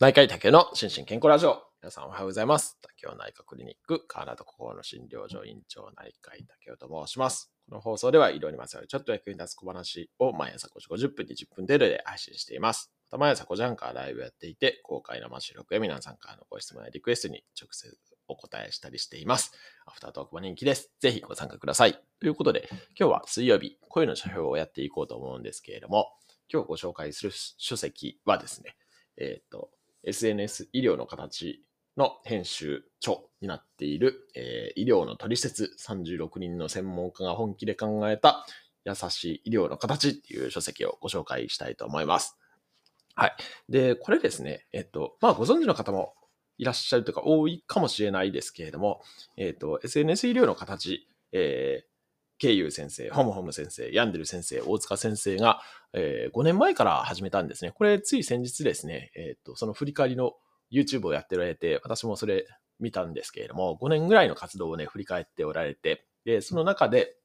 内科医竹の心身健康ラジオ。皆さんおはようございます。竹雄内科クリニック、体と心の診療所院長内科医竹雄と申します。この放送では医療にまつわるちょっと役に立つ小話を毎朝5時50分に10分程度で配信しています。また毎朝5時半からライブやっていて、公開生収録や皆さんからのご質問やリクエストに直接お答えしたりしています。アフタートークも人気です。ぜひご参加ください。ということで、今日は水曜日、声の書評をやっていこうと思うんですけれども、今日ご紹介する書籍はですね、えっ、と、SNS 医療の形の編集長になっている、えー医療の取説36人の専門家が本気で考えた優しい医療の形っていう書籍をご紹介したいと思います。はい。で、これですね、えっと、まあご存知の方もいらっしゃるというか多いかもしれないですけれども、えっと、SNS 医療の形、えー、ケイユー先生、ホムホム先生、ヤンデル先生、大塚先生が、えー5年前から始めたんですね。これ、つい先日ですね、えっと、その振り返りの YouTube をやっておられて、私もそれ見たんですけれども、5年ぐらいの活動をね、振り返っておられて、で、その中で、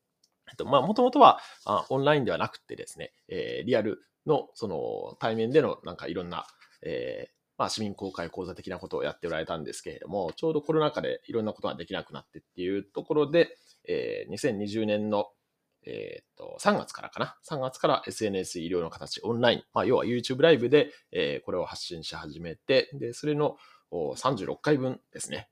えっと、まあ、もともとはあオンラインではなくてですね、えーリアルの、その、対面での、なんかいろんな、えーまあ、市民公開講座的なことをやっておられたんですけれども、ちょうどコロナ禍でいろんなことができなくなってっていうところで、えー2020年の、えーっと、3月からかな？3月から SNS 医療の形、オンライン、まあ、要は YouTube ライブで、えーこれを発信し始めて、で、それの36回分ですね、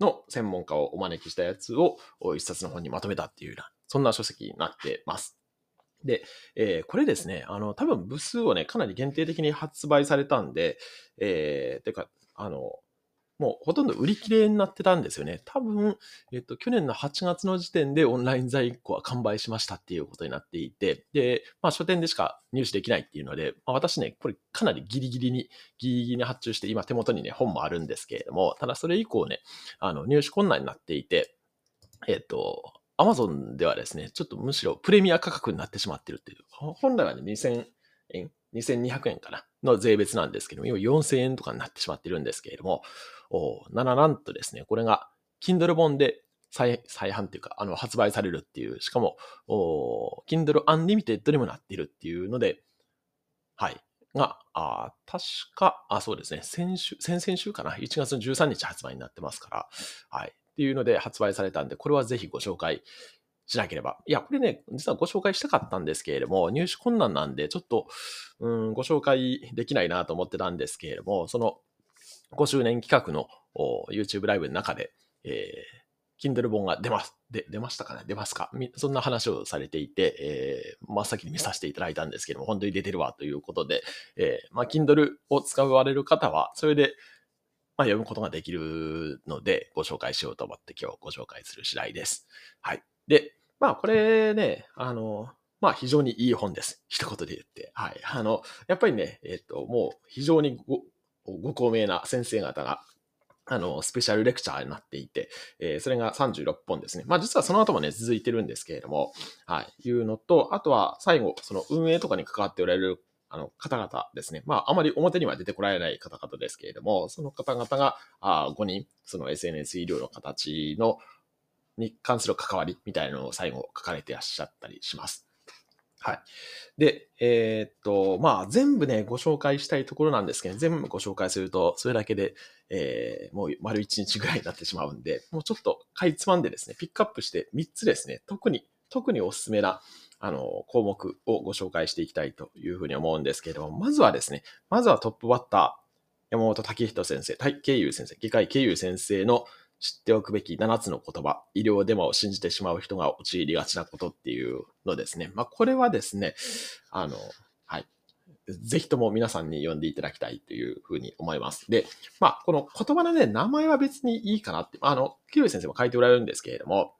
の専門家をお招きしたやつを一冊の本にまとめたっていうような、そんな書籍になってます。で、えーこれですね、あの、多分部数をね、かなり限定的に発売されたんで、えー、てか、あの、もうほとんど売り切れになってたんですよね。多分、えっと、去年の8月の時点でオンライン在庫は完売しましたっていうことになっていて、で、まあ書店でしか入手できないっていうので、まあ、私ね、これかなりギリギリに、ギリギリに発注して、今手元にね、本もあるんですけれども、ただそれ以降ね、あの、入手困難になっていて、えっと、アマゾンではですね、ちょっとむしろプレミア価格になってしまってるっていう、本来はね、2000円、2200円かな、の税別なんですけども、今4000円とかになってしまってるんですけれども、おなななんとですね、これが Kindle 本で再再販っていうか、あの、発売されるっていう、しかも、お Kindle Unlimited にもなってるっていうので、はい。が、あ確か、あ、そうですね、先週、先々週かな、1月の13日発売になってますから、はい。っていうので発売されたんで、これはぜひご紹介しなければ。いや、これね、実はご紹介したかったんですけれども、入手困難なんで、ちょっと、うん、ご紹介できないなと思ってたんですけれども、その5周年企画の YouTube ライブの中で、えー、Kindle 本が出ます。で、出ましたかね？出ますか？そんな話をされていて、えー、真っ先に見させていただいたんですけども、本当に出てるわということで、えー、まあ、Kindle を使われる方は、それで、まあ、読むことができるので、ご紹介しようと思って今日ご紹介する次第です。はい。で、まあ、これね、あの、まあ、非常にいい本です。一言で言って。はい。あの、やっぱりね、えっと、もう非常にごご高名な先生方が、あの、スペシャルレクチャーになっていて、えーそれが36本ですね。まあ実はその後もね、続いてるんですけれども、はい、いうのと、あとは最後、その運営とかに関わっておられるあの方々ですね。まああまり表には出てこられない方々ですけれども、その方々があ5人、その SNS 医療の形の、に関する関わりみたいなのを最後書かれていらっしゃったりします。はい。で、えーっと、まあ、全部ね、ご紹介したいところなんですけど、全部ご紹介すると、それだけで、えーもう丸1日ぐらいになってしまうんで、もうちょっとかいつまんでですね、ピックアップして3つですね、特に、特におすすめな、あの、項目をご紹介していきたいというふうに思うんですけれども、まずはですね、まずはトップバッター、山本武人先生、対慶優先生、外科医慶優先生の知っておくべき7つの言葉、医療デマを信じてしまう人が陥りがちなことっていうのですね。まあ、これはですね、あの、はい。ぜひとも皆さんに読んでいただきたいというふうに思います。で、まあ、この言葉のね、名前は別にいいかなって、あの、清井先生も書いておられるんですけれども、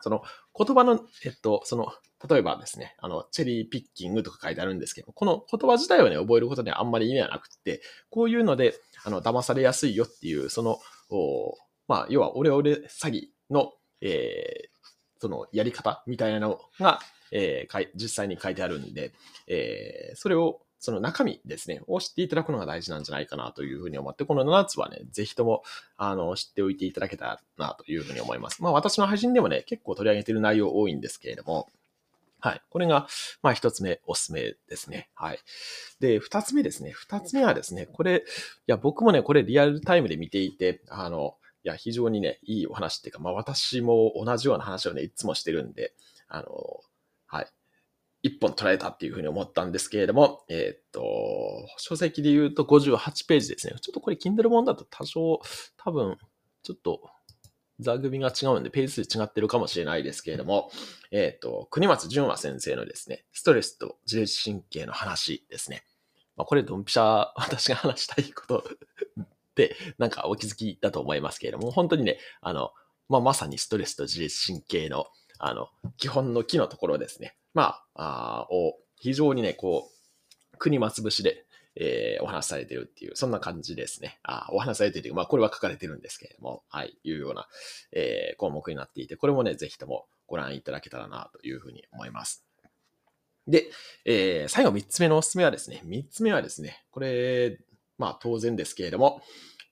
その言葉の、えっと、その、例えばですね、あの、チェリーピッキングとか書いてあるんですけど、この言葉自体をね、覚えることにはあんまり意味はなくって、こういうので、あの、騙されやすいよっていう、その、おまあ、要は、オレオレ詐欺の、えーそのやり方みたいなのが、えー実際に書いてあるんで、えーそれを、その中身ですね、を知っていただくのが大事なんじゃないかなというふうに思って、この7つはね、ぜひとも、あの、知っておいていただけたらなというふうに思います。まあ、私の配信でもね、結構取り上げている内容多いんですけれども、はい。これが、まあ一つ目、おすすめですね。はい。で、二つ目ですね。二つ目はですね、これ、いや、僕もね、これリアルタイムで見ていて、あの、いや、非常にね、いいお話っていうか、まあ私も同じような話をね、いつもしてるんで、あの、はい。一本捉えたっていうふうに思ったんですけれども、えー、っと、書籍で言うと58ページですね。ちょっとこれ Kindle 本だと多少、多分、ちょっと座組が違うんで、ページ数違ってるかもしれないですけれども、えっ、ー、と、国松淳和先生のですね、ストレスと自律神経の話ですね。まあ、これ、ドンピシャ、私が話したいことで、なんかお気づきだと思いますけれども、本当にね、あの、まあ、まさにストレスと自律神経の、あの、基本の木のところですね。まあ、あを、非常にね、こう、国松節で、えー、お話しされてるっていう、そんな感じですね。あお話しされてるという、まあ、これは書かれてるんですけれども、はい、いうような、えー、項目になっていて、これもね、ぜひともご覧いただけたらな、というふうに思います。で、えー、最後3つ目のおすすめはですね、3つ目はですね、これ、まあ当然ですけれども、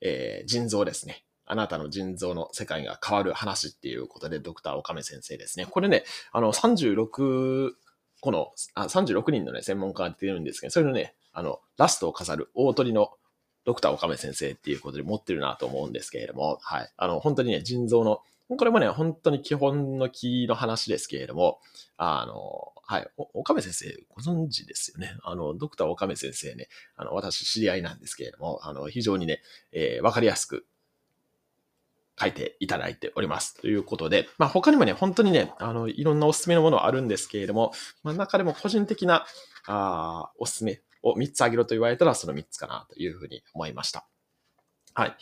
えー、腎臓ですね。あなたの腎臓の世界が変わる話っていうことで、ドクター岡目先生ですね。これね、あの、36この、あ36人のね、専門家が出てるんですけど、それのね、あの、ラストを飾る大鳥のドクター岡部先生っていうことで持ってるなと思うんですけれども、はい。あの、本当にね、腎臓の、これもね、本当に基本の木の話ですけれども、あの、はい。岡部先生、ご存知ですよね。あの、ドクター岡部先生ね、あの、私知り合いなんですけれども、あの、非常にね、えー、わかりやすく、書いていただいております。ということで、まあ他にもね、本当にね、あの、いろんなおすすめのものあるんですけれども、まあ中でも個人的な、ああおすすめを3つ挙げろと言われたらその3つかなというふうに思いました。はい。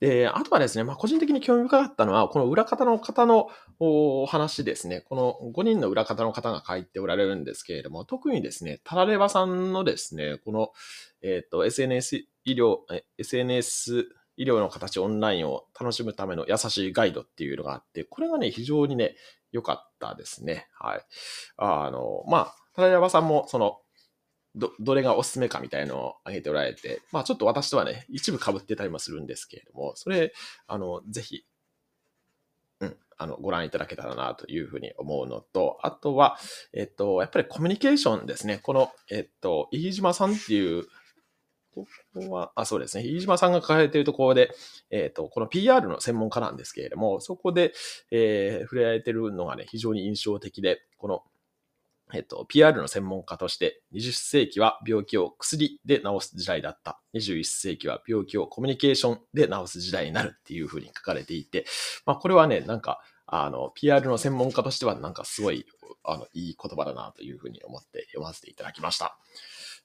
で、あとはですね、まあ、個人的に興味深かったのは、この裏方の方のお話ですね。この5人の裏方の方が書いておられるんですけれども、特にですね、タラレバさんのですね、この、えっ、ー、と、SNS 医療、SNS 医療の形オンラインを楽しむための優しいガイドっていうのがあって、これがね、非常にね、良かったですね。はい。あの、まあ、タラレバさんも、その、ど、どれがおすすめかみたいのを挙げておられて、まあちょっと私とはね、一部被ってたりもするんですけれども、それ、あの、ぜひ、うん、あの、ご覧いただけたらなというふうに思うのと、あとは、えっと、やっぱりコミュニケーションですね。この、えっと、飯島さんっていう、ここは、あ、そうですね。飯島さんが書かれているところで、えっ、と、この PR の専門家なんですけれども、そこで、えー、触れられてるのがね、非常に印象的で、このえっと、PR の専門家として、20世紀は病気を薬で治す時代だった。21世紀は病気をコミュニケーションで治す時代になるっていうふうに書かれていて、まあ、これはね、なんか、あの、PR の専門家としては、なんかすごい、あの、いい言葉だなというふうに思って読ませていただきました。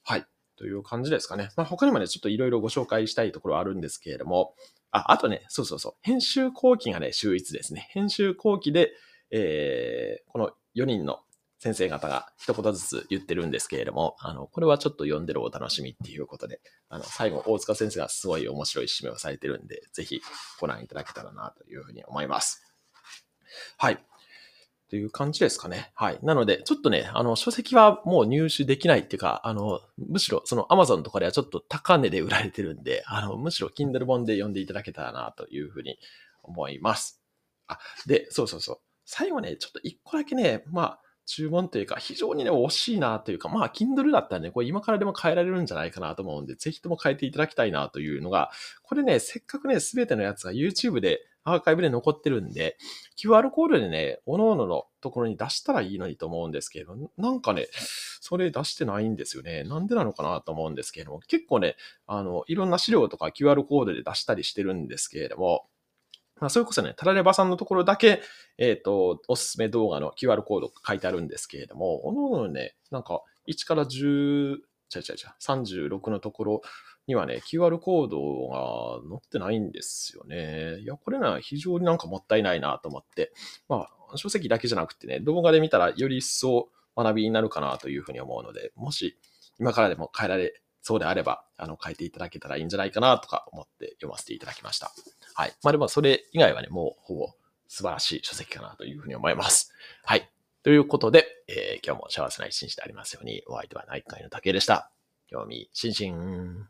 はい。という感じですかね。まあ、他にもね、ちょっといろいろご紹介したいところはあるんですけれども、あ、あとね、そうそうそう、編集後期がね、秀逸ですね。編集後期で、えー、この4人の先生方が一言ずつ言ってるんですけれども、あの、これはちょっと読んでるお楽しみっていうことで、あの、最後、大塚先生がすごい面白い締めをされてるんで、ぜひご覧いただけたらなというふうに思います。はい。という感じですかね。はい。なので、ちょっとね、あの、書籍はもう入手できないっていうか、あの、むしろその Amazon とかではちょっと高値で売られてるんで、あの、むしろ Kindle 本で読んでいただけたらなというふうに思います。あ、で、そうそうそう。最後ね、ちょっと一個だけね、まあ、注文というか、非常にね、惜しいなというか、まあ、Kindle だったらね、これ今からでも変えられるんじゃないかなと思うんで、ぜひとも変えていただきたいなというのが、これね、せっかくね、すべてのやつが YouTube でアーカイブで残ってるんで、QR コードでね、各々のところに出したらいいのにと思うんですけど、なんかね、それ出してないんですよね。なんでなのかなと思うんですけれども、結構ね、あの、いろんな資料とか QR コードで出したりしてるんですけれども、まあ、それこそね、タラレバさんのところだけ、えっ、ー、と、おすすめ動画の QR コードが書いてあるんですけれども、おのおのね、なんか、1から10、ちゃちゃちゃ、36のところにはね、QR コードが載ってないんですよね。いや、これな、非常になんかもったいないなと思って、まあ、書籍だけじゃなくてね、動画で見たらより一層学びになるかなというふうに思うので、もし、今からでも変えられそうであれば、あの、変えていただけたらいいんじゃないかなとか思って読ませていただきました。はい。まあでもそれ以外はね、もうほぼ素晴らしい書籍かなというふうに思います。はい。ということで、えー、今日も幸せな一日でありますように、お相手は内科医の竹でした。興味津々。